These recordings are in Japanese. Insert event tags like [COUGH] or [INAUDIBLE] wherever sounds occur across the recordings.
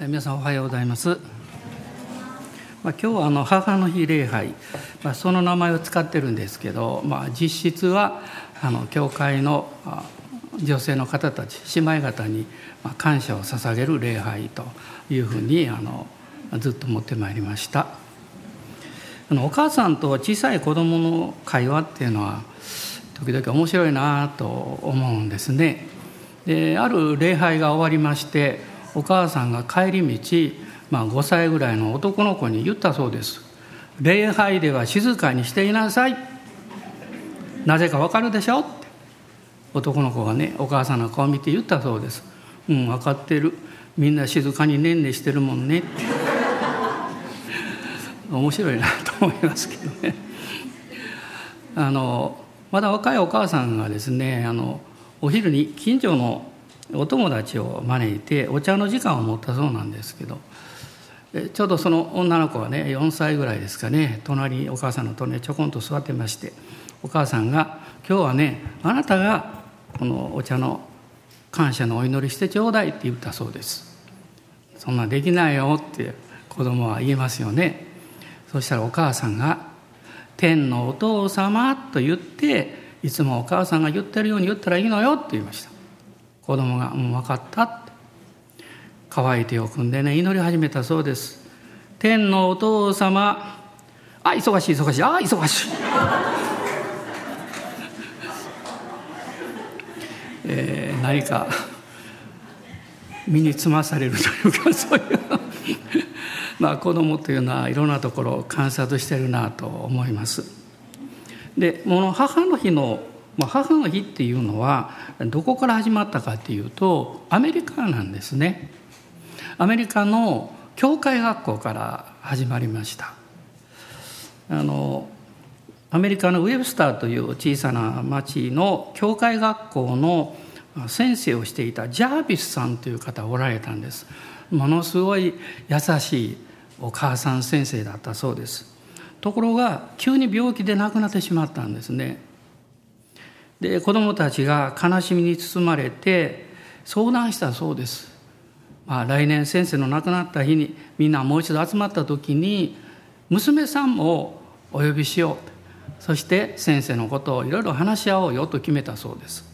皆さんおはようございます。まあ、今日はあの母の日礼拝、まあ、その名前を使ってるんですけど、まあ、実質はあの教会の女性の方たち姉妹方に感謝を捧げる礼拝というふうにあのずっと持ってまいりました。あのお母さんと小さい子供の会話っていうのは時々面白いなと思うんですね。である礼拝が終わりましてお母さんが帰り道、まあ、5歳ぐらいの男の子に言ったそうです「礼拝では静かにしていなさい」「なぜかわかるでしょ?」って男の子がねお母さんの顔を見て言ったそうです「うん分かってる。みんな静かにねんねしてるもんね」っ [LAUGHS] て面白いなと思いますけどね。あのまだ若いお母さんがですねあのお昼に近所のお友達を招いてお茶の時間を持ったそうなんですけどちょうどその女の子はね4歳ぐらいですかね隣お母さんの隣にちょこんと座ってましてお母さんが「今日はねあなたがこのお茶の感謝のお祈りしてちょうだい」って言ったそうです。そんなできないよって子供は言いますよね。そしたらお母さんが「天のお父様」と言っていつもお母さんが言ってるように言ったらいいのよって言いました子供が「うん分かった」って。乾い手を組んでね祈り始めたそうです。天のお父様あ忙しい忙しいあ忙しい。[LAUGHS] えー、何か身につまされるというかそういう。[LAUGHS] まあ子供というのはいろんなところを観察してるなと思います。でこの母の日の、まあ、母の日っていうのはどこから始まったかっていうとアメリカなんですね。アメリカの教会学校から始まりました。あのアメリカのウェブスターという小さな町の教会学校の先生をしていたジャービスさんという方がおられたんです。ものすごい優しいお母さん先生だったそうです。ところが急に病気で亡くなってしまったんですね。で子どもたちが悲しみに包まれて相談したそうです。まあ、来年先生の亡くなった日にみんなもう一度集まった時に娘さんもお呼びしようそして先生のことをいろいろ話し合おうよと決めたそうです。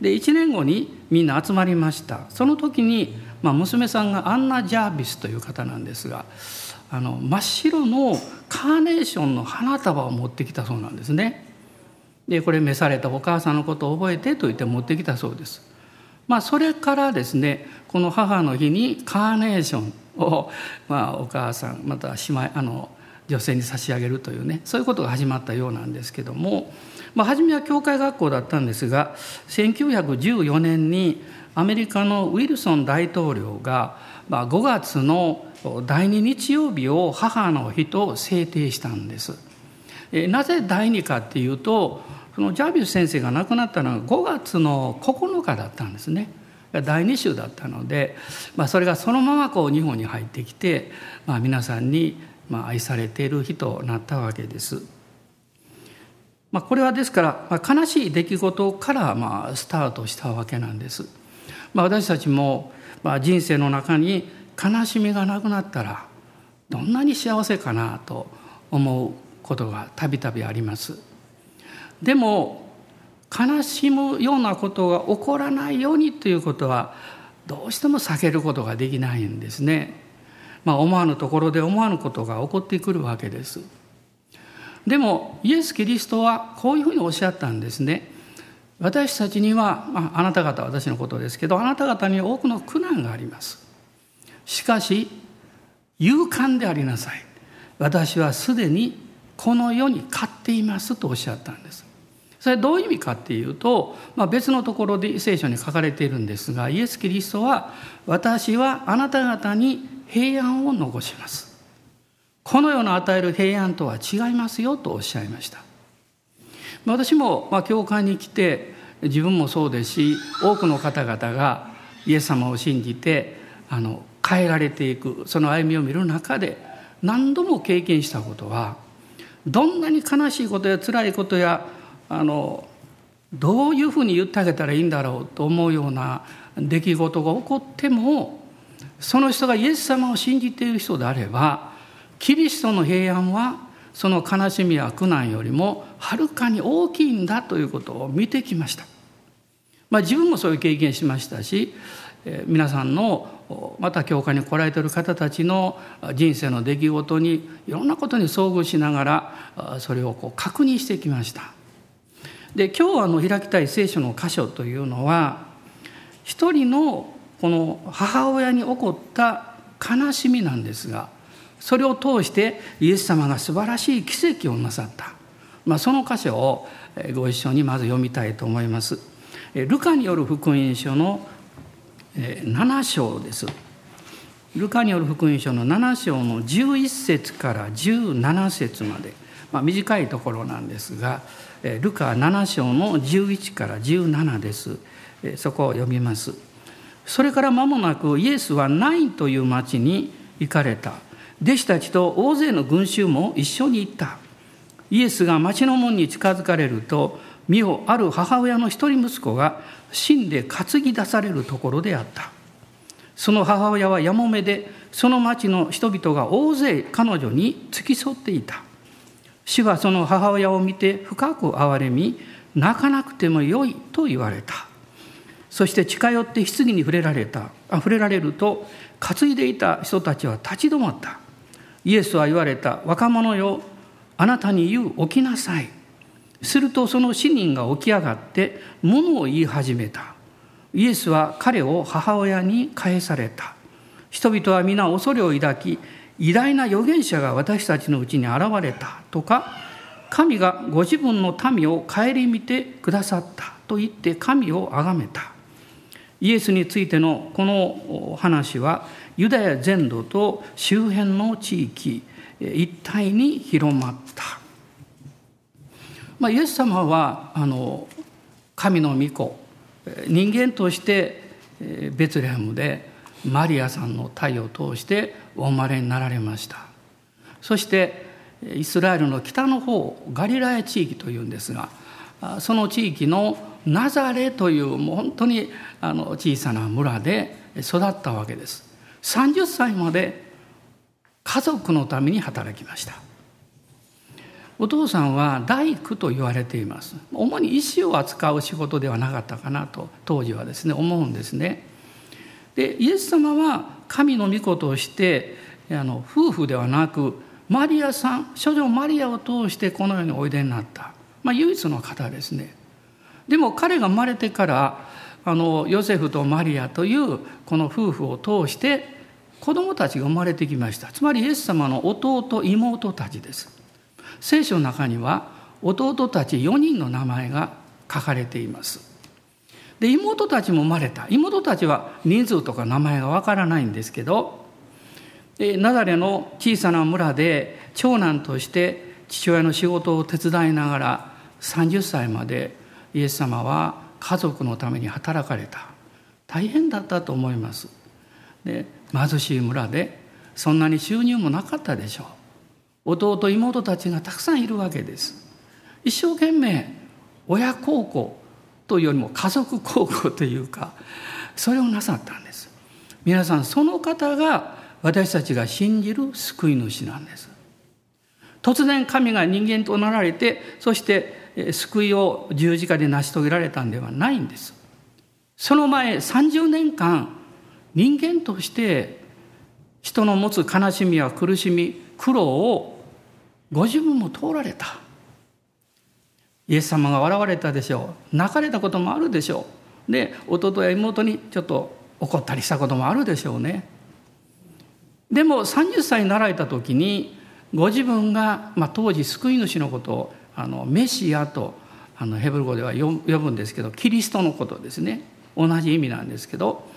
で1年後にみんな集まりましたその時に、まあ、娘さんがアンナ・ジャービスという方なんですがあの真っ白のカーネーションの花束を持ってきたそうなんですね。でこれ召されたお母さんのことを覚えてと言って持ってきたそうです。まあそれからですねこの母の日にカーネーションを、[LAUGHS] まあ、お母さんまた姉妹あの女性に差し上げるというねそういうことが始まったようなんですけども、まあ、初めは教会学校だったんですが1914年にアメリカのウィルソン大統領が、まあ、5月の第2日曜日を母の日と制定したんです。なぜ第2かっていうとそのジャービス先生が亡くなったのは5月の9日だったんですね。第2週だったので、まあ、それがそのままこう日本に入ってきて、まあ、皆さんにまあ愛されている日となったわけです。まあ、これはですから、まあ、悲しい出来事からまあスタートしたわけなんです。まあ、私たちもまあ人生の中に悲しみがなくなったらどんなに幸せかなと思うことがたびたびあります。でも悲しむようなことが起こらないようにということはどうしても避けることができないんですね。まあ、思わぬところで思わぬことが起こってくるわけです。でもイエス・キリストはこういうふうにおっしゃったんですね。私たちには、まあ、あなた方は私のことですけどあなた方に多くの苦難があります。しかし勇敢でありなさい私はすでにこの世に勝っていますとおっしゃったんです。それはどういう意味かっていうと、まあ、別のところで聖書に書かれているんですがイエス・キリストは私はあなた方に平安を残します。この世の与える平安とは違いますよとおっしゃいました。私もまあ教会に来て自分もそうですし多くの方々がイエス様を信じてあの変えられていくその歩みを見る中で何度も経験したことはどんなに悲しいことや辛いことやあのどういうふうに言ってあげたらいいんだろうと思うような出来事が起こってもその人がイエス様を信じている人であればキリストの平安はその悲しみや苦難よりもはるかに大きいんだということを見てきました。まあ、自分もそういう経験しましたし皆さんのまた教会に来られている方たちの人生の出来事にいろんなことに遭遇しながらそれをこう確認してきました。で今日あの開きたい聖書の箇所というのは一人のこの母親に起こった悲しみなんですがそれを通してイエス様が素晴らしい奇跡をなさった、まあ、その箇所をご一緒にまず読みたいと思います。ルカによる福音書の7章です。ルカによる福音書の7章の11節から17節まで、まあ、短いところなんですがルカ7章の11から17です。そこを読みます。それから間もなくイエスはナインという町に行かれた。弟子たちと大勢の群衆も一緒に行った。イエスが町の門に近づかれると見よある母親の一人息子が死んで担ぎ出されるところであった。その母親はやもめでその町の人々が大勢彼女に付き添っていた。主はその母親を見て深く憐れみ泣かなくてもよいと言われた。そして近寄って棺に触れられた。あ触れられると担いでいた人たちは立ち止まった。イエスは言われた。若者よあなたに言う起きなさい。するとその死人が起き上がって物を言い始めた。イエスは彼を母親に返された。人々は皆恐れを抱き偉大な預言者が私たちのうちに現れた。とか神がご自分の民を顧みてくださった。と言って神を崇めた。イエスについてのこの話はユダヤ全土と周辺の地域一帯に広まった、まあ、イエス様はあの神の御子人間としてベツレヘムでマリアさんの体を通してお生まれになられました。そしてイスラエルの北の方ガリラヤ地域というんですがその地域のナザレというもう本当にあの小さな村で育ったわけです。30歳まで家族のために働きました。お父さんは大工と言われています。主に石を扱う仕事ではなかったかなと当時はですね思うんですね。でイエス様は神の御子としてあの夫婦ではなくマリアさん処女マリアを通してこの世においでになった、まあ、唯一の方ですね。でも彼が生まれてからあのヨセフとマリアというこの夫婦を通して子供たちが生まれてきました。つまりイエス様の弟妹たちです。聖書の中には弟たち4人の名前が書かれています。で妹たちも生まれた。妹たちは人数とか名前がわからないんですけどナザレの小さな村で長男として父親の仕事を手伝いながら30歳までイエス様は家族のために働かれた。大変だったと思います。で貧しい村でそんなに収入もなかったでしょう。弟妹たちがたくさんいるわけです。一生懸命親孝行というよりも家族孝行というかそれをなさったんです。皆さんその方が私たちが信じる救い主なんです。突然神が人間となられてそして救いを十字架で成し遂げられたんではないんです。その前30年間人間として人の持つ悲しみや苦しみ苦労をご自分も通られた。イエス様が笑われたでしょう。泣かれたこともあるでしょう。で弟や妹にちょっと怒ったりしたこともあるでしょうね。でも30歳になられた時にご自分が、まあ、当時救い主のことをあのメシアとあのヘブル語では呼ぶんですけどキリストのことですね。同じ意味なんですけど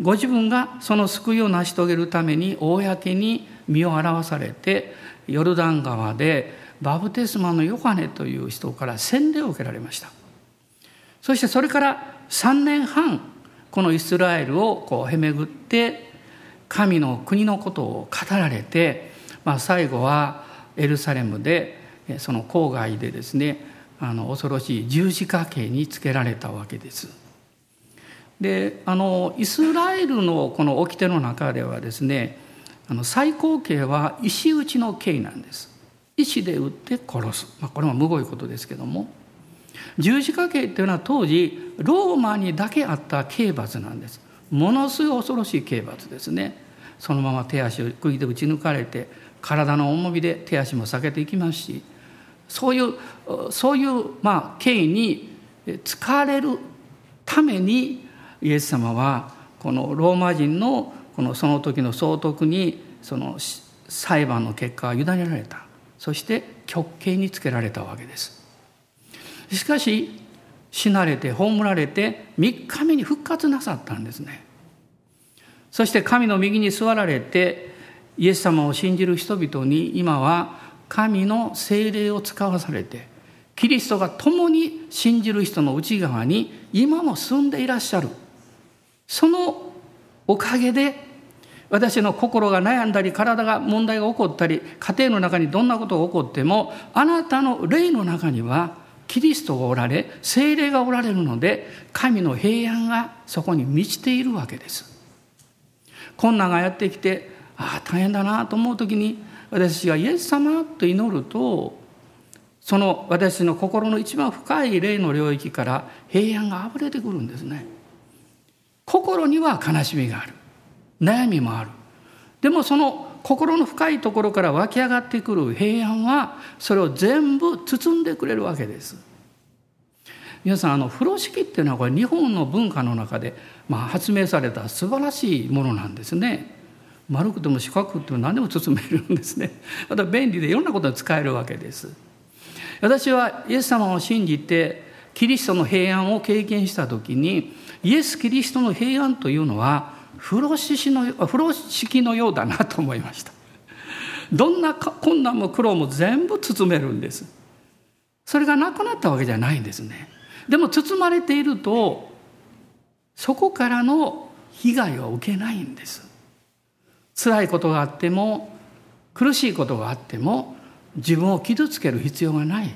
ご自分がその救いを成し遂げるために公に身を表されてヨルダン川でバプテスマのヨハネという人から洗礼を受けられましたそしてそれから3年半このイスラエルをこうへめぐって神の国のことを語られて、まあ、最後はエルサレムでその郊外でですねあの恐ろしい十字架刑につけられたわけです。であのイスラエルのこの掟の中ではですねあの最高刑は石打ちの刑なんです。石で撃って殺す、まあ、これはむごいことですけども。十字架刑っていうのは当時ローマにだけあった刑罰なんです。ものすごい恐ろしい刑罰ですね。そのまま手足を釘で打ち抜かれて体の重みで手足も裂けていきますしそういうそういうまあ刑に使われるためにイエス様はこのローマ人のこのその時の総督にその裁判の結果は委ねられた。そして極刑につけられたわけです。しかし死なれて葬られて3日目に復活なさったんですね。そして神の右に座られてイエス様を信じる人々に今は神の精霊を使わされてキリストが共に信じる人の内側に今も住んでいらっしゃる。そのおかげで私の心が悩んだり体が問題が起こったり家庭の中にどんなことが起こってもあなたの霊の中にはキリストがおられ精霊がおられるので神の平安がそこに満ちているわけです。困難がやってきてああ大変だなと思う時に私がイエス様と祈るとその私の心の一番深い霊の領域から平安があふれてくるんですね。心には悲しみがある。悩みもある。でもその心の深いところから湧き上がってくる平安はそれを全部包んでくれるわけです。皆さんあの風呂敷っていうのはこれ日本の文化の中で、まあ、発明された素晴らしいものなんですね。丸くても四角くても何でも包めるんですね。また便利でいろんなことに使えるわけです。私はイエス様を信じてキリストの平安を経験した時にイエス・キリストの平安というのは風呂敷の風呂敷のようだなと思いました。[LAUGHS] どんな困難も苦労も全部包めるんです。それがなくなったわけじゃないんですね。でも包まれているとそこからの被害を受けないんです。辛いことがあっても苦しいことがあっても自分を傷つける必要がない。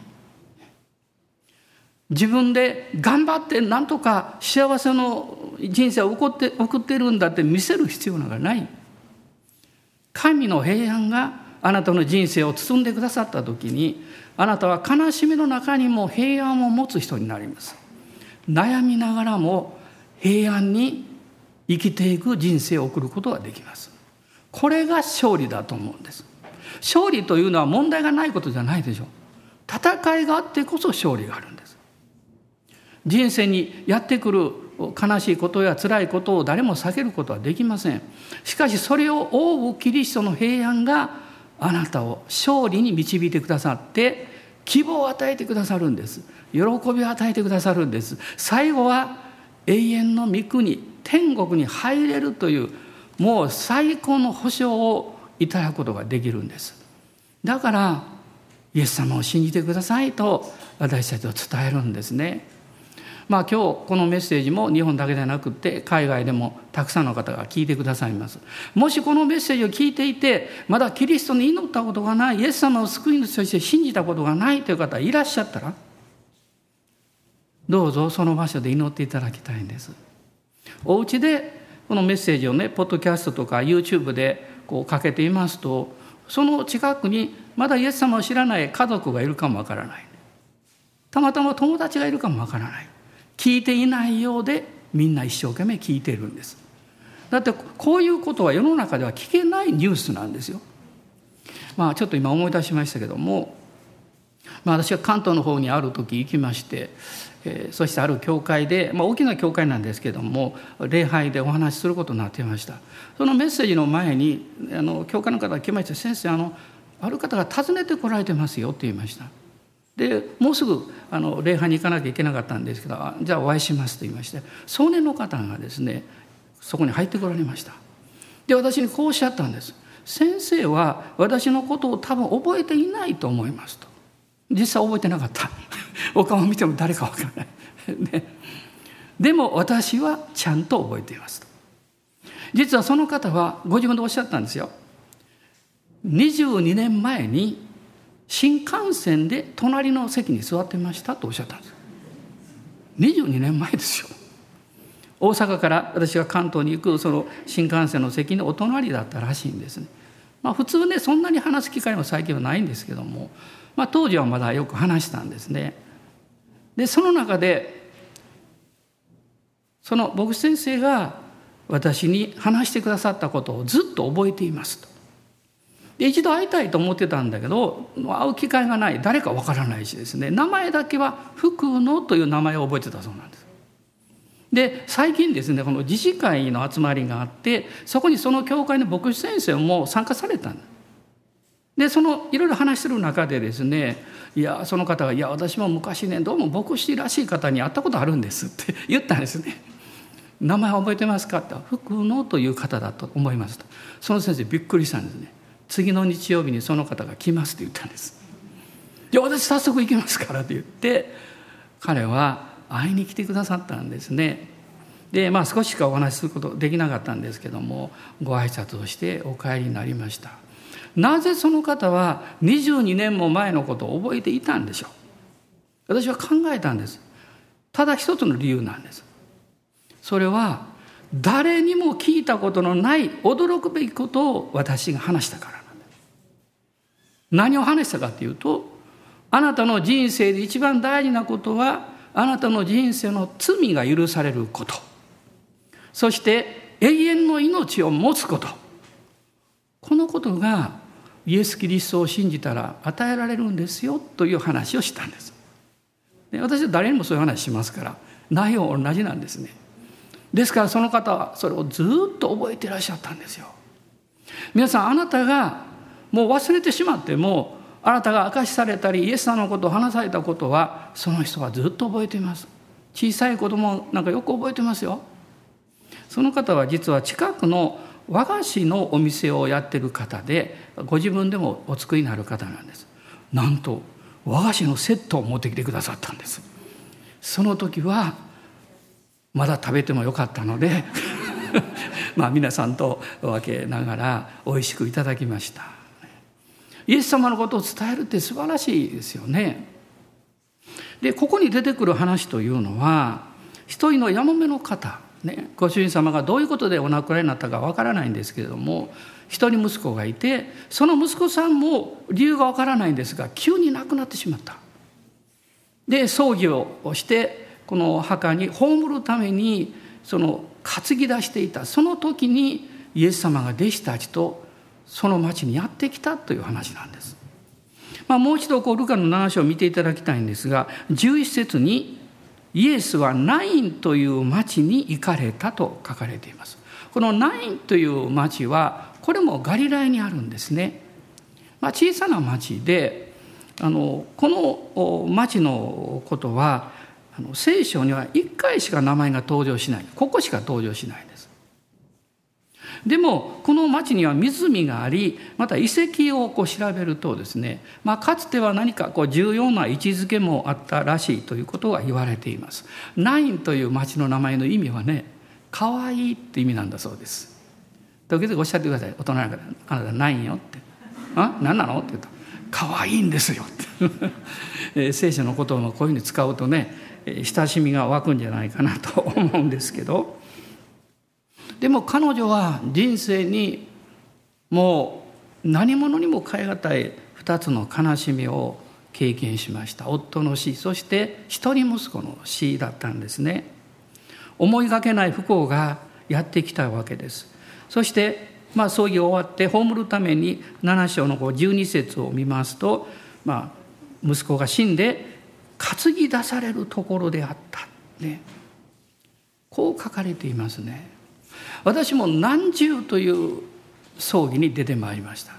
自分で頑張って何とか幸せの人生を送って送ってるんだって見せる必要なんかない。神の平安があなたの人生を包んでくださった時にあなたは悲しみの中にも平安を持つ人になります。悩みながらも平安に生きていく人生を送ることができます。これが勝利だと思うんです。勝利というのは問題がないことじゃないでしょう。戦いがあってこそ勝利があるんです。人生にやってくる悲しいことや辛いことを誰も避けることはできません。しかしそれを覆うキリストの平安があなたを勝利に導いてくださって希望を与えてくださるんです。喜びを与えてくださるんです。最後は永遠の御国天国に入れるというもう最高の保証をいただくことができるんです。だからイエス様を信じてくださいと私たちは伝えるんですね。まあ今日このメッセージも日本だけでなくて海外でもたくさんの方が聞いてくださいます。もしこのメッセージを聞いていてまだキリストに祈ったことがないイエス様を救い主として信じたことがないという方いらっしゃったらどうぞその場所で祈っていただきたいんです。お家でこのメッセージをねポッドキャストとか YouTube でこうかけていますとその近くにまだイエス様を知らない家族がいるかもわからない。たまたま友達がいるかもわからない。聞いていないようでみんな一生懸命聞いているんです。だってこういうことは世の中では聞けないニュースなんですよ。まあちょっと今思い出しましたけども、まあ、私は関東の方にある時行きましてえー、そしてある教会で、まあ、大きな教会なんですけども礼拝でお話しすることになっていました。そのメッセージの前にあの教会の方が来まして「先生あのある方が訪ねてこられてますよ」って言いました。でもうすぐあの礼拝に行かなきゃいけなかったんですけど「じゃあお会いします」と言いまして壮年の方がですねそこに入ってこられました。で私にこうおっしゃったんです。先生は私のことを多分覚えていないと思いますと。実際覚えてなかった。[LAUGHS] お顔を見ても誰かわからない、[LAUGHS] ね、でも私はちゃんと覚えていますと。実はその方はご自分でおっしゃったんですよ。22年前に新幹線で隣の席に座ってましたとおっしゃったんです22年前ですよ大阪から私が関東に行くその新幹線の席のお隣だったらしいんですね。まあ、普通ねそんなに話す機会も最近はないんですけども、まあ、当時はまだよく話したんですね。でその中でその牧師先生が私に話してくださったことをずっと覚えていますと。で一度会いたいと思ってたんだけど会う機会がない。誰かわからないしですね。名前だけは福野という名前を覚えてたそうなんです。で最近ですねこの自治会の集まりがあってそこにその教会の牧師先生も参加されたんでそのいろいろ話してる中でですねいやその方が「いや私も昔ねどうも牧師らしい方に会ったことあるんです」って [LAUGHS] 言ったんですね。名前覚えてますかって福野という方だと思いますと。その先生びっくりしたんですね。次の日曜日にその方が来ますって言ったんです。じゃあ私早速行きますからって言って彼は会いに来てくださったんですね。でまあ少ししかお話しすることできなかったんですけどもご挨拶をしてお帰りになりました。なぜその方は22年も前のことを覚えていたんでしょう？私は考えたんです。ただ一つの理由なんです。それは誰にも聞いたことのない驚くべきことを私が話したから。何を話したかというとあなたの人生で一番大事なことはあなたの人生の罪が許されること。そして永遠の命を持つこと。このことがイエス・キリストを信じたら与えられるんですよという話をしたんです。で私は誰にもそういう話しますから内容同じなんですね。ですからその方はそれをずっと覚えていらっしゃったんですよ。皆さんあなたがもう忘れてしまってもあなたが明かしされたりイエス様のことを話されたことはその人はずっと覚えています。小さい子供なんかよく覚えてますよ。その方は実は近くの和菓子のお店をやってる方でご自分でもお作りになる方なんです。なんと和菓子のセットを持ってきてくださったんです。その時はまだ食べてもよかったので [LAUGHS] まあ皆さんと分けながら美味しくいただきました。イエス様のことを伝えるって素晴らしいですよね。でここに出てくる話というのは一人のやもめの方、ね、ご主人様がどういうことでお亡くなりになったかわからないんですけれども一人息子がいてその息子さんも理由がわからないんですが急に亡くなってしまった。で葬儀をしてこの墓に葬るためにその担ぎ出していたその時にイエス様が弟子たちとその町にやってきたという話なんです。まあ、もう一度こうルカの7章を見ていただきたいんですが11節にイエスはナインという町に行かれたと書かれています。このナインという町はこれもガリラヤにあるんですね。まあ、小さな町であのこの町のことは聖書には1回しか名前が登場しないここしか登場しないです。でもこの町には湖がありまた遺跡をこう調べるとですね、まあ、かつては何かこう重要な位置づけもあったらしいということが言われています。ナインという町の名前の意味はね可愛いって意味なんだそうです。時々おっしゃってください大人だから「あなたナインよ」って「あ？何なの?」って言うと「可愛いんですよ」って [LAUGHS] 聖書の言葉もこういうふうに使うとね親しみが湧くんじゃないかなと思うんですけどでも彼女は人生にもう何者にも代え難い2つの悲しみを経験しました。夫の死そして一人息子の死だったんですね。思いがけない不幸がやってきたわけです。そしてまあ葬儀終わって葬るために7章の12節を見ますと、まあ、息子が死んで担ぎ出されるところであった。ね。こう書かれていますね。私も何十という葬儀に出てまいりました。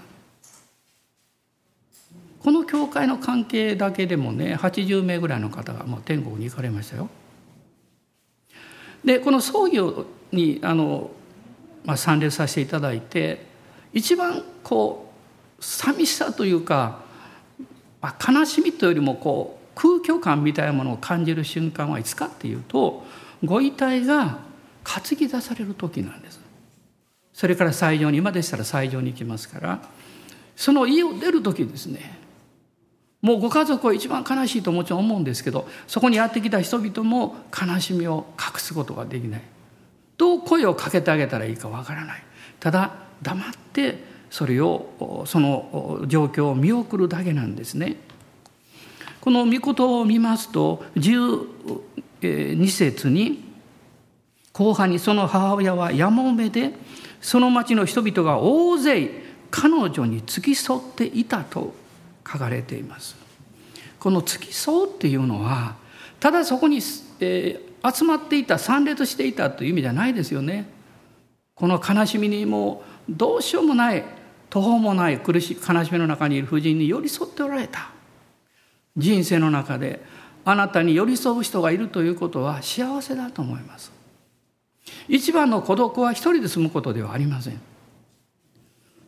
この教会の関係だけでもね80名ぐらいの方がもう天国に行かれましたよ。でこの葬儀にあの、まあ、参列させていただいて一番こう寂しさというか、まあ、悲しみというよりもこう空虚感みたいなものを感じる瞬間はいつかっていうとご遺体が担ぎ出される時なんです。それから斎場に今でしたら斎場に行きますから。その家を出る時ですね。もうご家族は一番悲しいともちろん思うんですけどそこにやってきた人々も悲しみを隠すことができない。どう声をかけてあげたらいいかわからない。ただ黙ってそれをその状況を見送るだけなんですね。この御言を見ますと12節に後半にその母親はやもめでその町の人々が大勢彼女に付き添っていたと書かれています。この付き添うっていうのはただそこに、えー、集まっていた参列していたという意味じゃないですよね。この悲しみにもどうしようもない途方もない苦し悲しみの中にいる婦人に寄り添っておられた。人生の中であなたに寄り添う人がいるということは幸せだと思います。一番の孤独は一人で住むことではありません。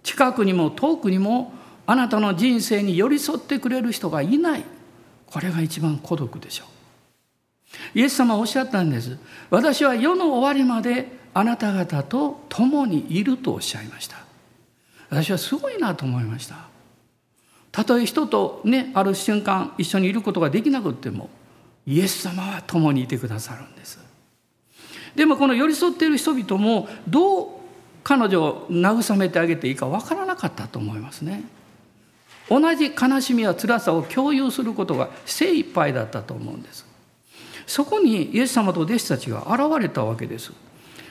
近くにも遠くにもあなたの人生に寄り添ってくれる人がいない。これが一番孤独でしょう。イエス様はおっしゃったんです。私は世の終わりまであなた方と共にいるとおっしゃいました。私はすごいなと思いました。たとえ人とねある瞬間一緒にいることができなくってもイエス様は共にいてくださるんですでもこの寄り添っている人々もどう彼女を慰めてあげていいかわからなかったと思いますね。同じ悲しみや辛さを共有することが精一杯だったと思うんです。そこにイエス様と弟子たちが現れたわけです。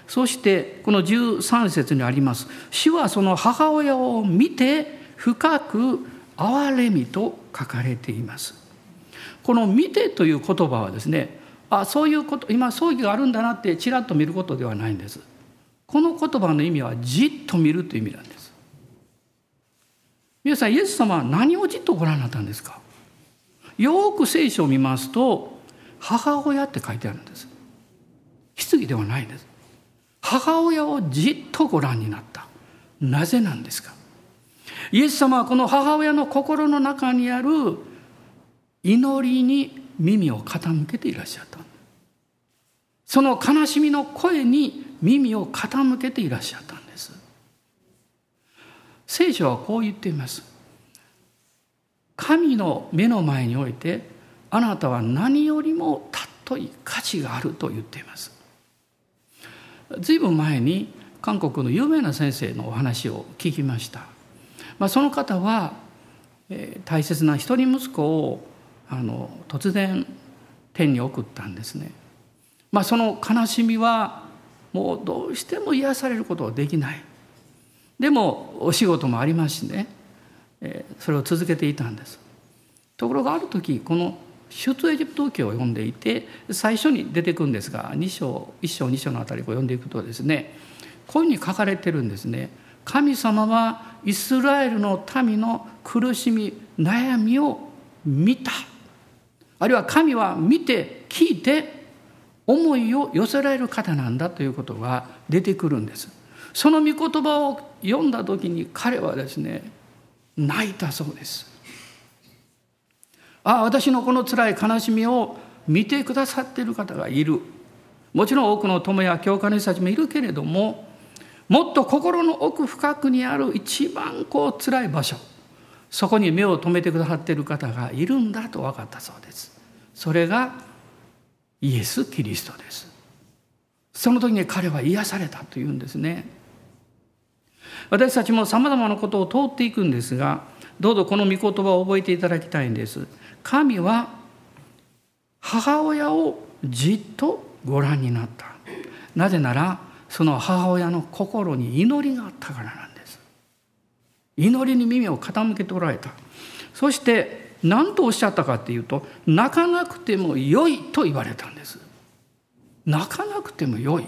そしてこの13節にあります。主はその母親を見て深く憐れみと書かれています。この「見て」という言葉はですねあそういうこと今葬儀があるんだなってちらっと見ることではないんです。この言葉の意味はじっと見るという意味なんです。皆さんイエス様は何をじっとご覧になったんですか？よく聖書を見ますと母親って書いてあるんです。棺ではないんです。母親をじっとご覧になった。なぜなんですか？イエス様はこの母親の心の中にある祈りに耳を傾けていらっしゃった。その悲しみの声に耳を傾けていらっしゃったんです。聖書はこう言っています。神の目の前においてあなたは何よりも尊い価値があると言っています。随分前に韓国の有名な先生のお話を聞きました。まあ、その方は、えー、大切な一人息子をあの突然天に送ったんですね。まあ、その悲しみはもうどうしても癒されることはできない。でもお仕事もありますしね、それを続けていたんです。ところがある時この出エジプト記を読んでいて最初に出てくるんですが2章1章2章のあたりを読んでいくとですねこういうふうに書かれてるんですね。神様はイスラエルの民の苦しみ悩みを見たあるいは神は見て聞いて思いを寄せられる方なんだということが出てくるんです。その御言葉を読んだ時に彼はですね泣いたそうです。ああ私のこの辛い悲しみを見てくださっている方がいる。もちろん多くの友や教会の人たちもいるけれどももっと心の奥深くにある一番こう辛い場所。そこに目を留めてくださっている方がいるんだと分かったそうです。それがイエス・キリストです。その時に彼は癒されたというんですね。私たちもさまざまなことを通っていくんですがどうぞこの御言葉を覚えていただきたいんです。神は母親をじっとご覧になった。なぜならその母親の心に祈りがあったからなんです。祈りに耳を傾けておられた。そして何とおっしゃったかっていうと泣かなくてもよいと言われたんです。泣かなくてもよい。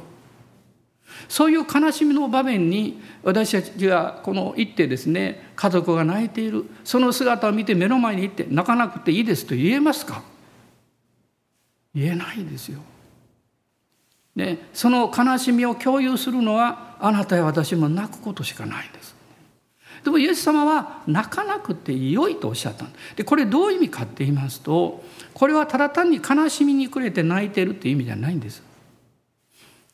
そういう悲しみの場面に私たちがこの行ってですね家族が泣いている。その姿を見て目の前に行って泣かなくていいですと言えますか？言えないですよ。でその悲しみを共有するのはあなたや私も泣くことしかないんです。でもイエス様は泣かなくてよいとおっしゃったでこれどういう意味かって言いますとこれはただ単に悲しみに暮れて泣いてるっていう意味じゃないんです。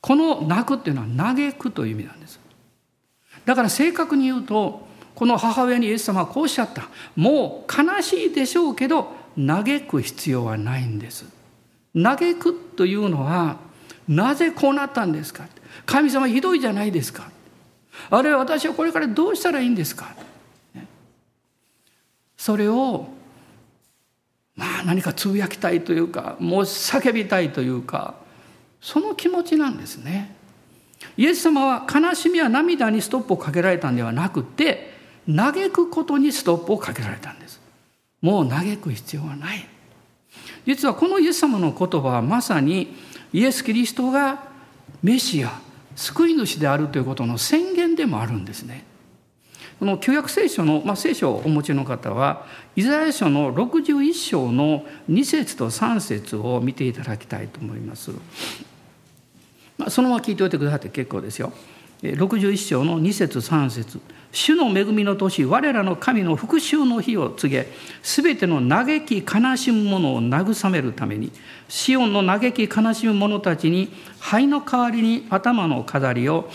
この泣くっていうのは嘆くという意味なんです。だから正確に言うとこの母親にイエス様はこうおっしゃった。もう悲しいでしょうけど嘆く必要はないんです。嘆くというのはなぜこうなったんですか神様ひどいじゃないですか。あるいは私はこれからどうしたらいいんですか？それをまあ何かつぶやきたいというかもう叫びたいというかその気持ちなんですね。イエス様は悲しみや涙にストップをかけられたんではなくて嘆くことにストップをかけられたんです。もう嘆く必要はない。実はこのイエス様の言葉はまさにイエス・キリストがメシア救い主であるということの宣言でもあるんですね。この旧約聖書の、まあ、聖書をお持ちの方はイザヤ書の61章の2節と3節を見ていただきたいと思います。まあ、そのまま聞いておいてくださって結構ですよ。61章の2節3節主の恵みの年我らの神の復讐の日を告げすべての嘆き悲しむ者を慰めるためにシオンの嘆き悲しむ者たちに灰の代わりに頭の飾りを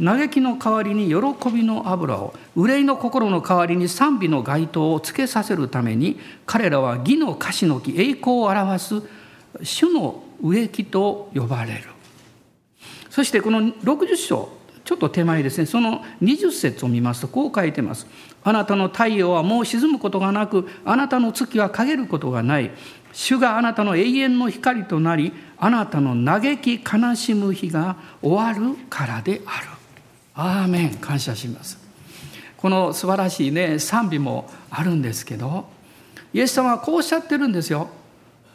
嘆きの代わりに喜びの油を憂いの心の代わりに賛美の街灯をつけさせるために彼らは義の樫の木栄光を表す主の植木と呼ばれる。そしてこの60章ちょっと手前ですね。その20節を見ますとこう書いてます。あなたの太陽はもう沈むことがなくあなたの月は陰ることがない。主があなたの永遠の光となりあなたの嘆き悲しむ日が終わるからである。アーメン。感謝します。この素晴らしいね賛美もあるんですけどイエス様はこうおっしゃってるんですよ。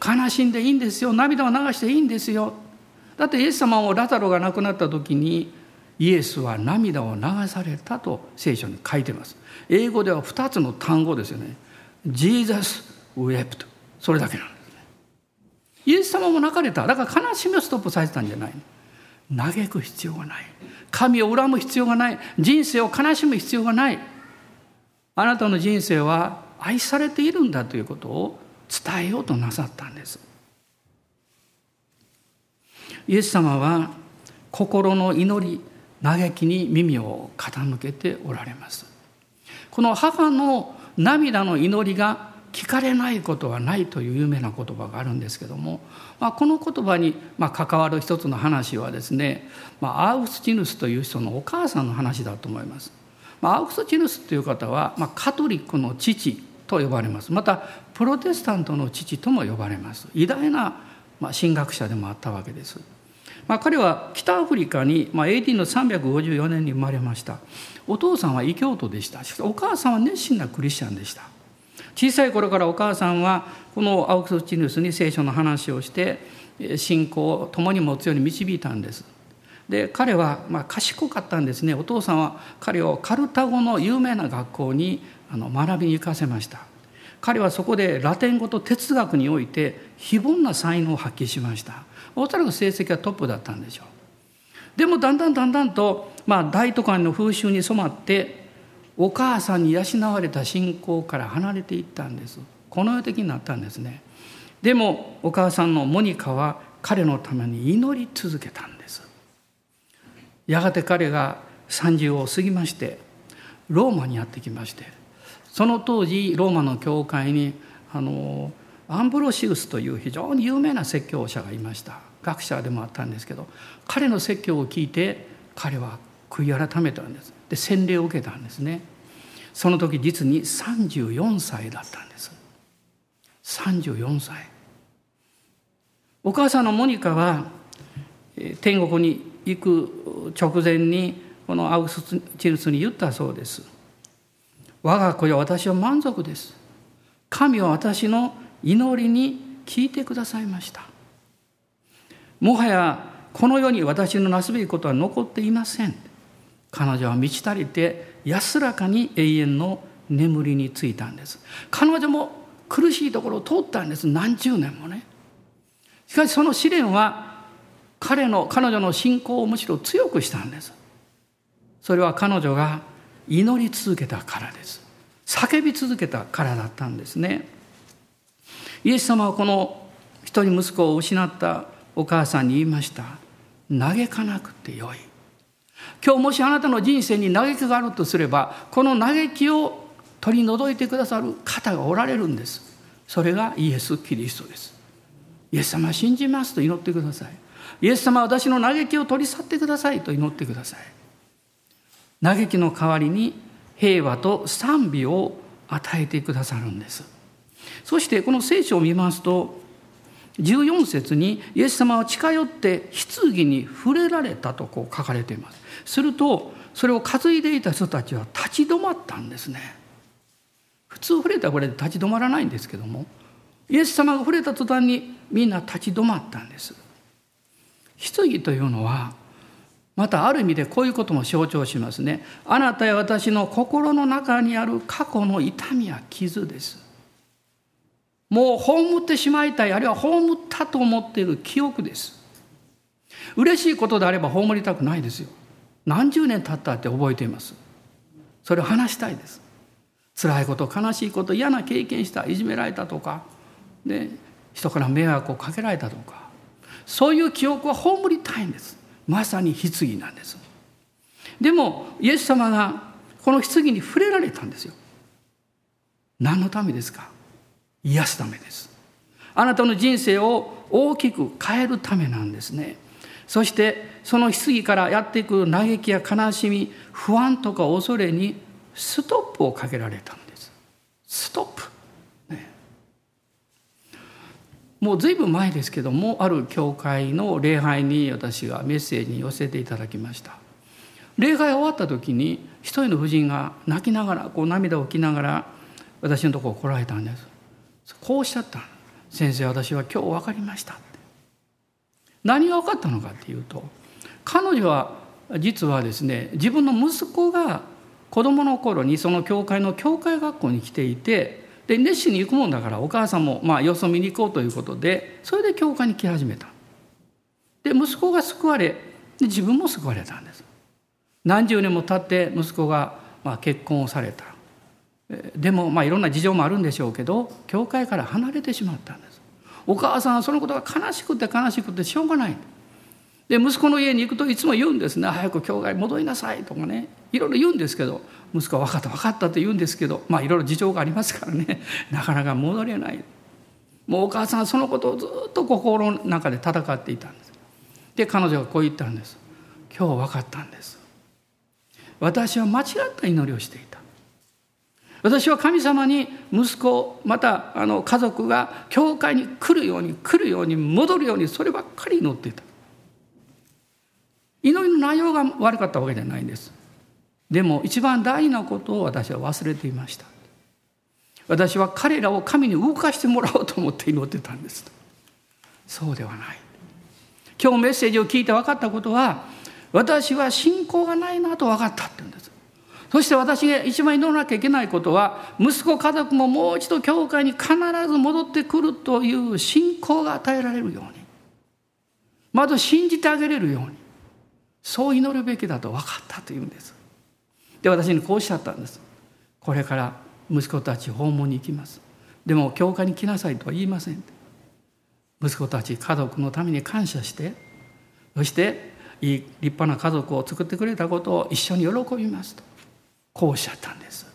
悲しんでいいんですよ。涙を流していいんですよ。だってイエス様もラザロが亡くなった時にイエスは涙を流されたと聖書に書いてます。英語では2つの単語ですよね。Jesus wept それだけなんですね。イエス様も泣かれた。だから悲しみをストップさせたんじゃない。嘆く必要がない。神を恨む必要がない。人生を悲しむ必要がない。あなたの人生は愛されているんだということを伝えようとなさったんです。イエス様は心の祈り嘆きに耳を傾けておられますこの母の涙の祈りが聞かれないことはないという有名な言葉があるんですけども、まあ、この言葉にま関わる一つの話はですね、まあ、アウスチヌスという人のお母さんの話だと思います。まあ、アウスチヌスという方は、まカトリックの父と呼ばれますまたプロテスタントの父とも呼ばれます偉大な、ま神学者でもあったわけです。まあ、彼は北アフリカに、まあ、AD の354年に生まれました。お父さんは異教徒でした。しお母さんは熱心なクリスチャンでした。小さい頃からお母さんはこのアウクスチヌスに聖書の話をして信仰を共に持つように導いたんです。で彼はまあ賢かったんですね。お父さんは彼をカルタゴの有名な学校にあの学びに行かせました。彼はそこでラテン語と哲学において非凡な才能を発揮しました。おそらく成績はトップだったんでしょう。でもだんだんだんだんと、まあ、大都会の風習に染まってお母さんに養われた信仰から離れていったんです。この世的になったんですね。でもお母さんのモニカは彼のために祈り続けたんです。やがて彼が30を過ぎましてローマにやってきましてその当時ローマの教会にあのアンブロシウスという非常に有名な説教者がいました。学者でもあったんですけど彼の説教を聞いて彼は悔い改めたんです。で洗礼を受けたんですね。その時実に34歳だったんです。34歳。お母さんのモニカは天国に行く直前にこのアウスチルスに言ったそうです。我が子よ私は満足です。神は私の祈りに聞いてくださいました。もはやこの世に私のなすべきことは残っていません。彼女は満ち足りて安らかに永遠の眠りについたんです。彼女も苦しいところを通ったんです。何十年もね。しかしその試練は彼の彼女の信仰をむしろ強くしたんです。それは彼女が祈り続けたからです。叫び続けたからだったんですね。イエス様はこの一人息子を失ったお母さんに言いました。嘆かなくてよい。今日もしあなたの人生に嘆きがあるとすればこの嘆きを取り除いてくださる方がおられるんです。それがイエス・キリストです。イエス様信じますと祈ってください。イエス様私の嘆きを取り去ってくださいと祈ってください。嘆きの代わりに平和と賛美を与えてくださるんです。そしてこの聖書を見ますと14節にイエス様は近寄って棺に触れられたとこう書かれています。するとそれを担いでいた人たちは立ち止まったんですね。普通触れたらこれで立ち止まらないんですけどもイエス様が触れた途端にみんな立ち止まったんです。棺というのはまたある意味でこういうことも象徴しますね。あなたや私の心の中にある過去の痛みや傷です。もう葬ってしまいたいあるいは葬ったと思っている記憶です。嬉しいことであれば葬りたくないですよ。何十年経ったって覚えています。それを話したいです。辛いこと悲しいこと嫌な経験したいじめられたとかで人から迷惑をかけられたとか。そういう記憶は葬りたいんです。まさに棺なんです。でもイエス様がこの棺に触れられたんですよ。何のためですか？癒すためです。あなたの人生を大きく変えるためなんですね。そしてその棺からやってくる嘆きや悲しみ不安とか恐れにストップをかけられたんです。ストップ、ね、もう随分前ですけどもある教会の礼拝に私がメッセージに寄せていただきました。礼拝終わった時に一人の婦人が泣きながらこう涙を拭きながら私のところ来られたんです。こうおっしゃった。先生私は今日分かりました。何が分かったのかっていうと彼女は実はですね自分の息子が子供の頃にその教会の教会学校に来ていてで熱心に行くもんだからお母さんもまあ様子見に行こうということでそれで教会に来始めた。で息子が救われで自分も救われたんです。何十年も経って息子がまあ結婚をされた。でもまあいろんな事情もあるんでしょうけど教会から離れてしまったんです。お母さんはそのことが悲しくて悲しくてしょうがない。で息子の家に行くといつも言うんですね。早く教会戻りなさいとかね。いろいろ言うんですけど息子は分かった分かったと言うんですけどまあいろいろ事情がありますからね。なかなか戻れない。もうお母さんはそのことをずっと心の中で戦っていたんです。で彼女がこう言ったんです。今日分かったんです。私は間違った祈りをしていた。私は神様に息子またあの家族が教会に来るように来るように戻るようにそればっかり祈っていた。祈りの内容が悪かったわけじゃないんです。でも一番大事なことを私は忘れていました。私は彼らを神に動かしてもらおうと思って祈ってたんです。そうではない。今日メッセージを聞いて分かったことは私は信仰がないなと分かったって言うんです。そして私が一番祈らなきゃいけないことは息子家族ももう一度教会に必ず戻ってくるという信仰が与えられるようにまず信じてあげれるようにそう祈るべきだと分かったというんです。で私にこうおっしゃったんです。これから息子たち訪問に行きます。でも教会に来なさいとは言いません。息子たち家族のために感謝してそしていい立派な家族を作ってくれたことを一緒に喜びますと。こうおっしゃったんです。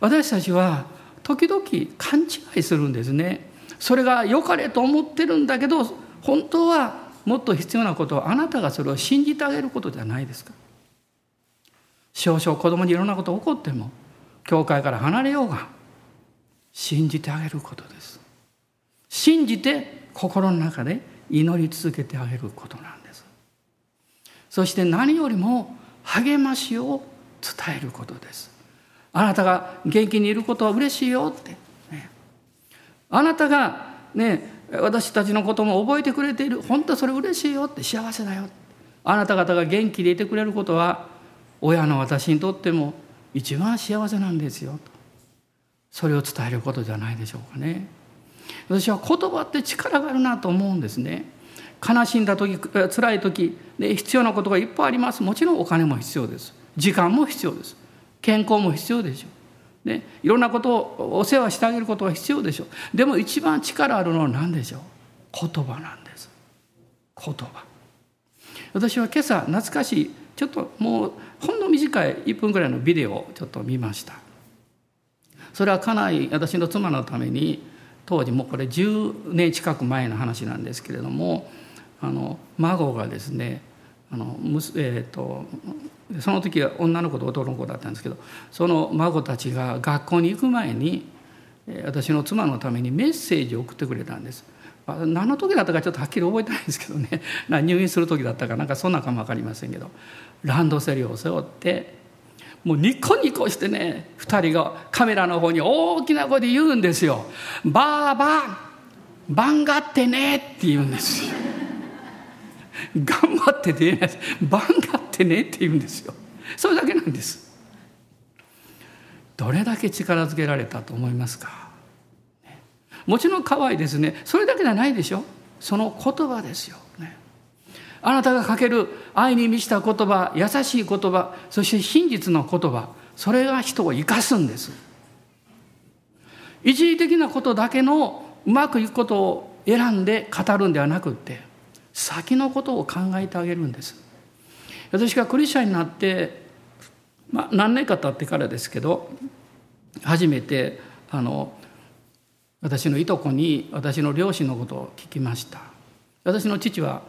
私たちは時々勘違いするんですね。それが良かれと思ってるんだけど本当はもっと必要なことはあなたがそれを信じてあげることじゃないですか。少々子供にいろんなこと起こっても教会から離れようが信じてあげることです。信じて心の中で祈り続けてあげることなんです。そして何よりも励ましを伝えることです。あなたが元気にいることは嬉しいよって、ね、あなたがね私たちのことも覚えてくれている。本当それ嬉しいよって。幸せだよあなた方が元気でいてくれることは親の私にとっても一番幸せなんですよと。それを伝えることじゃないでしょうかね。私は言葉って力があるなと思うんですね。悲しんだ時辛い時、ね、必要なことがいっぱいあります。もちろんお金も必要です。時間も必要です。健康も必要でしょう、ね、いろんなことをお世話してあげることが必要でしょう。でも一番力あるのは何でしょう？言葉なんです。言葉。私は今朝懐かしいちょっともうほんの短い1分ぐらいのビデオをちょっと見ました。それは家内私の妻のために当時もうこれ10年近く前の話なんですけれどもあの孫がですねあのえーと、その時は女の子と男の子だったんですけどその孫たちが学校に行く前に私の妻のためにメッセージを送ってくれたんです。何の時だったかちょっとはっきり覚えてないんですけどね [LAUGHS] 入院する時だったかなんかそんなかも分かりませんけどランドセルを背負ってもうニコニコしてね2人がカメラの方に大きな声で言うんですよ「ばあば番がってね」って言うんですよ。頑張ってって言えないです番がってねって言うんですよ。それだけなんです。どれだけ力づけられたと思いますか？もちろん可愛いですね。それだけじゃないでしょ？その言葉ですよ、ね、あなたがかける愛に満ちた言葉優しい言葉そして真実の言葉それが人を生かすんです。一時的なことだけのうまくいくことを選んで語るんではなくって先のことを考えてあげるんです。私がクリスチャンになって、まあ、何年か経ってからですけど初めてあの私のいとこに私の両親のことを聞きました。私の父は、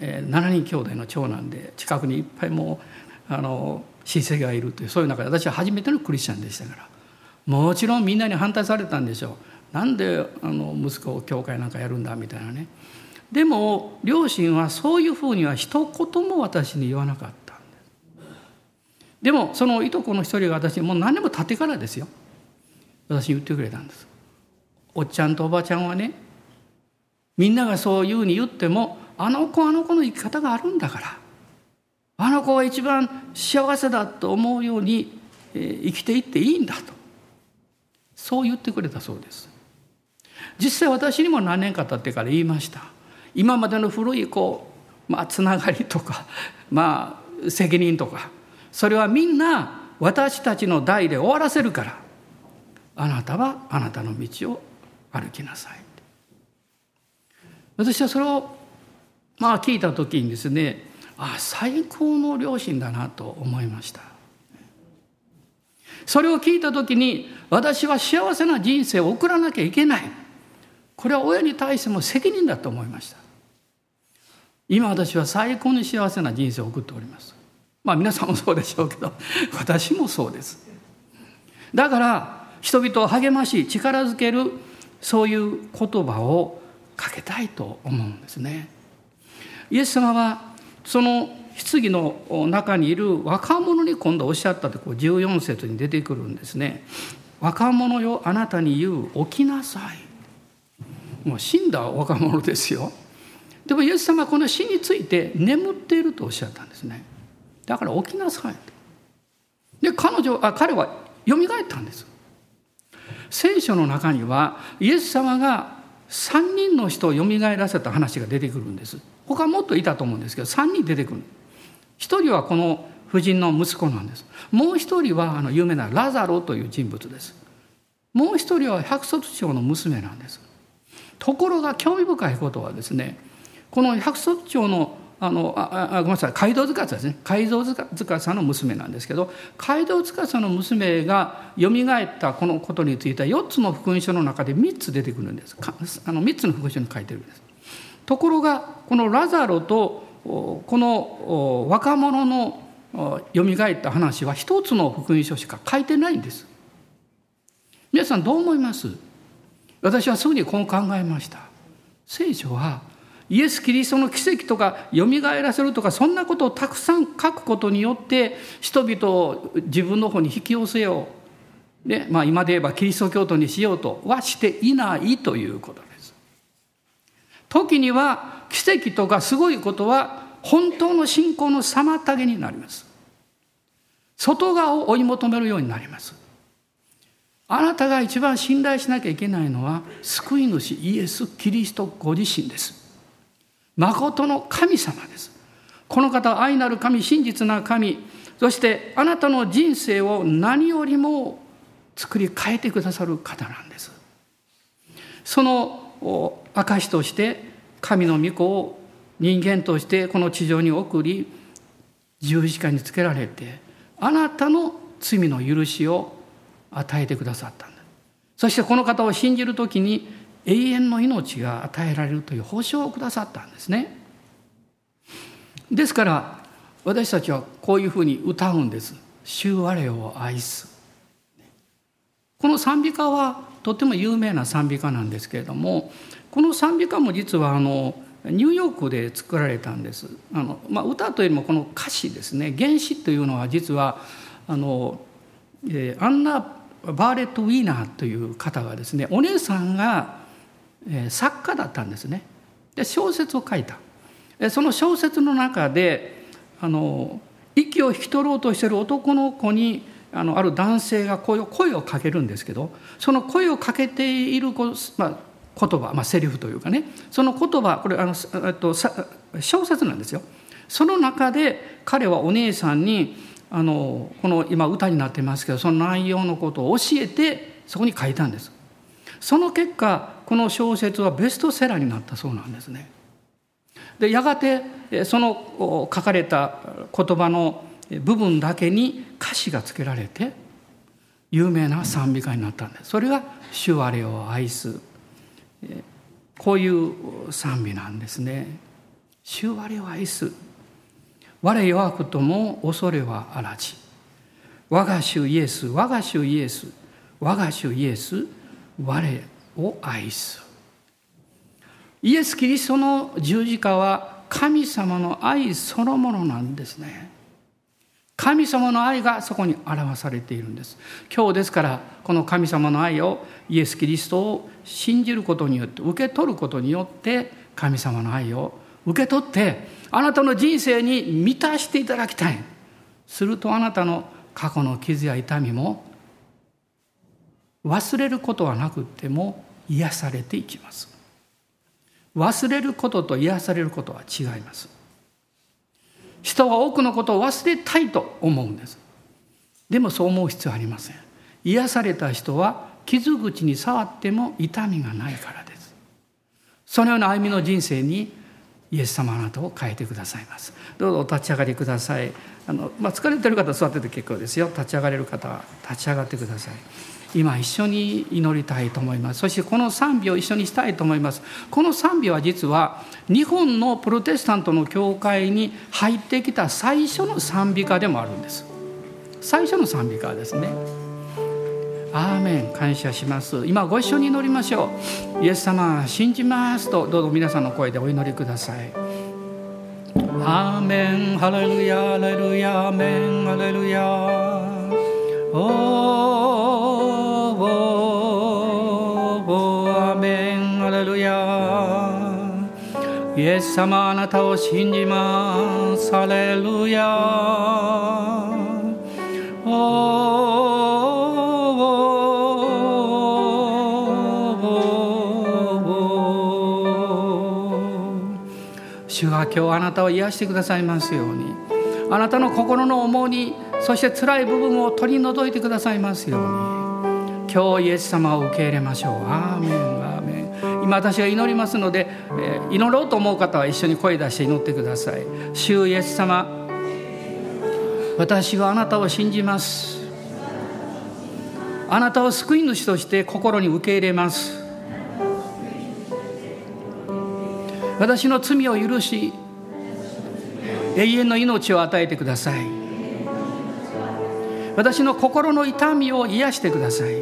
えー、7人兄弟の長男で近くにいっぱいもうあの親戚がいるというそういう中で私は初めてのクリスチャンでしたから。もちろんみんなに反対されたんでしょう。なんであの息子を教会なんかやるんだみたいなね。でも両親はそういうふうには一言も私に言わなかったんです。でもそのいとこの一人が私もう何年も経ってからですよ。私に言ってくれたんです。おっちゃんとおばちゃんはねみんながそういうふうに言ってもあの子あの子の生き方があるんだから。あの子が一番幸せだと思うように生きていっていいんだと。そう言ってくれたそうです。実際私にも何年か経ってから言いました。今までの古いこう、まあ、つながりとか、[LAUGHS] まあ、責任とかそれはみんな私たちの代で終わらせるから。あなたはあなたの道を歩きなさい。私はそれをまあ聞いた時にですねあ最高の両親だなと思いました。それを聞いた時に私は幸せな人生を送らなきゃいけない。これは親に対しても責任だと思いました。今私は最高に幸せな人生を送っております。まあ皆さんもそうでしょうけど [LAUGHS] 私もそうです。だから人々を励まし力づけるそういう言葉をかけたいと思うんですね。イエス様はその棺の中にいる若者に今度おっしゃったとこ14節に出てくるんですね。若者よあなたに言う起きなさい。もう死んだ若者ですよ。でもイエス様はこの死について眠っているとおっしゃったんですね。だから起きなさいで彼女あ彼はよみがえったんです。聖書の中にはイエス様が3人の人をよみがえらせた話が出てくるんです。他もっといたと思うんですけど3人出てくる。1人はこの夫人の息子なんです。もう1人はあの有名なラザロという人物です。もう1人は百卒長の娘なんです。ところが興味深いことはですねこの百卒長のあのああごめんなさい街道塚ですね。街道塚さんの娘なんですけど街道塚さんの娘がよみがえったこのことについては4つの福音書の中で3つ出てくるんです。あの3つの福音書に書いてるんです。ところがこのラザロとこの若者のよみがえった話は1つの福音書しか書いてないんです。皆さんどう思います？私はすぐにこう考えました。聖書はイエス・キリストの奇跡とかよみがえらせるとかそんなことをたくさん書くことによって人々を自分の方に引き寄せようで、まあ、今で言えばキリスト教徒にしようとはしていないということです。時には奇跡とかすごいことは本当の信仰の妨げになります。外側を追い求めるようになります。あなたが一番信頼しなきゃいけないのは救い主イエス・キリストご自身です。誠の神様です。この方愛なる神、真実な神、そしてあなたの人生を何よりも作り変えてくださる方なんです。その証として神の御子を人間としてこの地上に送り十字架につけられてあなたの罪の許しを与えてくださったんだそしてこの方を信じる時に永遠の命が与えられるという保証をくださったんですね。ですから私たちはこういうふうに歌うんです「主我を愛す」この賛美歌はとても有名な賛美歌なんですけれどもこの賛美歌も実はあのニューヨークで作られたんです。あの、まあ、歌というよりもこの歌詞ですね。原詞というのは実はあの、えー、アンナ・バーレット・ウィーナーという方がですねお姉さんが、作家だったんですねで小説を書いたその小説の中であの息を引き取ろうとしている男の子にあのある男性がこういう声をかけるんですけどその声をかけている、まあ、言葉、まあ、セリフというかねその言葉これあのと小説なんですよ。その中で彼はお姉さんにあのこの今歌になってますけどその内容のことを教えてそこに書いたんです。その結果この小説はベストセラーになったそうなんですね。でやがてその書かれた言葉の部分だけに歌詞がつけられて有名な賛美歌になったんです。それが「主我を愛す」こういう賛美なんですね「主我を愛す」「我弱くとも恐れはあらじ」「我が主イエス我が主イエス我が主イエス我を愛す」イエス・キリストの十字架は神様の愛そのものなんですね。神様の愛がそこに表されているんです。今日ですからこの神様の愛をイエス・キリストを信じることによって受け取ることによって神様の愛を受け取ってあなたの人生に満たしていただきたい。するとあなたの過去の傷や痛みも忘れることはなくても癒されていきます。忘れることと癒されることは違います。人は多くのことを忘れたいと思うんです。でもそう思う必要はありません。癒された人は傷口に触っても痛みがないからです。そのような歩みの人生にイエス様あなたを変えてくださいます。どうぞお立ち上がりください。あの、まあ、疲れてる方は座ってて結構ですよ。立ち上がれる方は立ち上がってください。今一緒に祈りたいと思います。そしてこの賛美を一緒にしたいと思います。この賛美は実は日本のプロテスタントの教会に入ってきた最初の賛美歌でもあるんです。最初の賛美歌ですね。アーメン。感謝します。今ご一緒に祈りましょう。イエス様信じますとどうぞ皆さんの声でお祈りください。アーメン。ハレルヤハレルヤアーメン。ハレルヤ。イエス様あなたを信じますハレルヤ主が今日あなたを癒してくださいますようにあなたの心の重荷そして辛い部分を取り除いてくださいますように。今日イエス様を受け入れましょう。アーメン。アーメン。今私が祈りますので、えー、祈ろうと思う方は一緒に声出して祈ってください。主イエス様私はあなたを信じます。あなたを救い主として心に受け入れます。私の罪を許し永遠の命を与えてください。私の心の痛みを癒してください。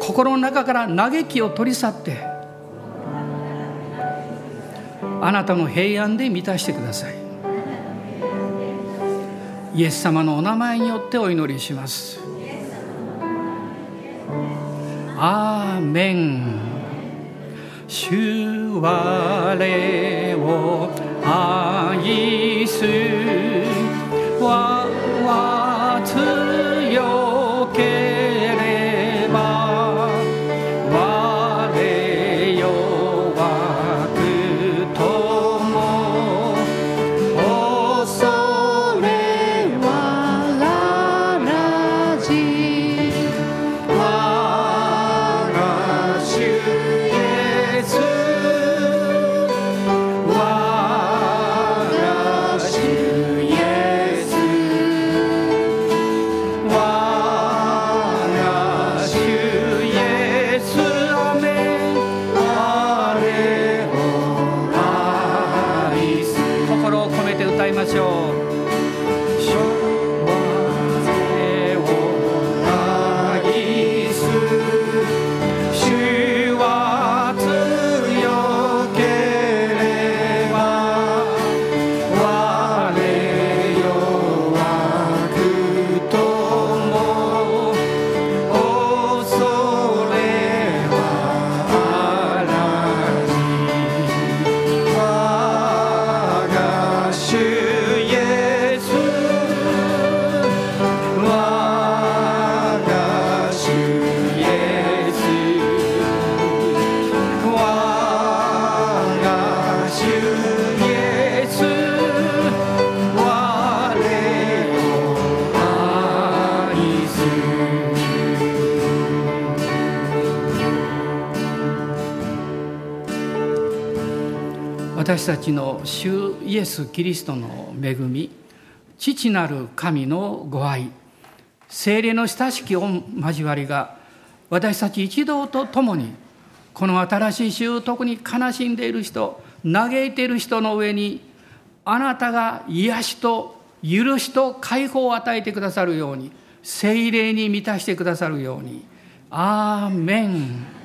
心の中から嘆きを取り去ってあなたの平安で満たしてください。イエス様のお名前によってお祈りします。アーメン。主我を愛す。は強け私たちの主イエス・キリストの恵み父なる神のご愛精霊の親しき交わりが私たち一同と共にこの新しい週特に悲しんでいる人嘆いている人の上にあなたが癒しと許しと解放を与えてくださるように精霊に満たしてくださるようにアーメン。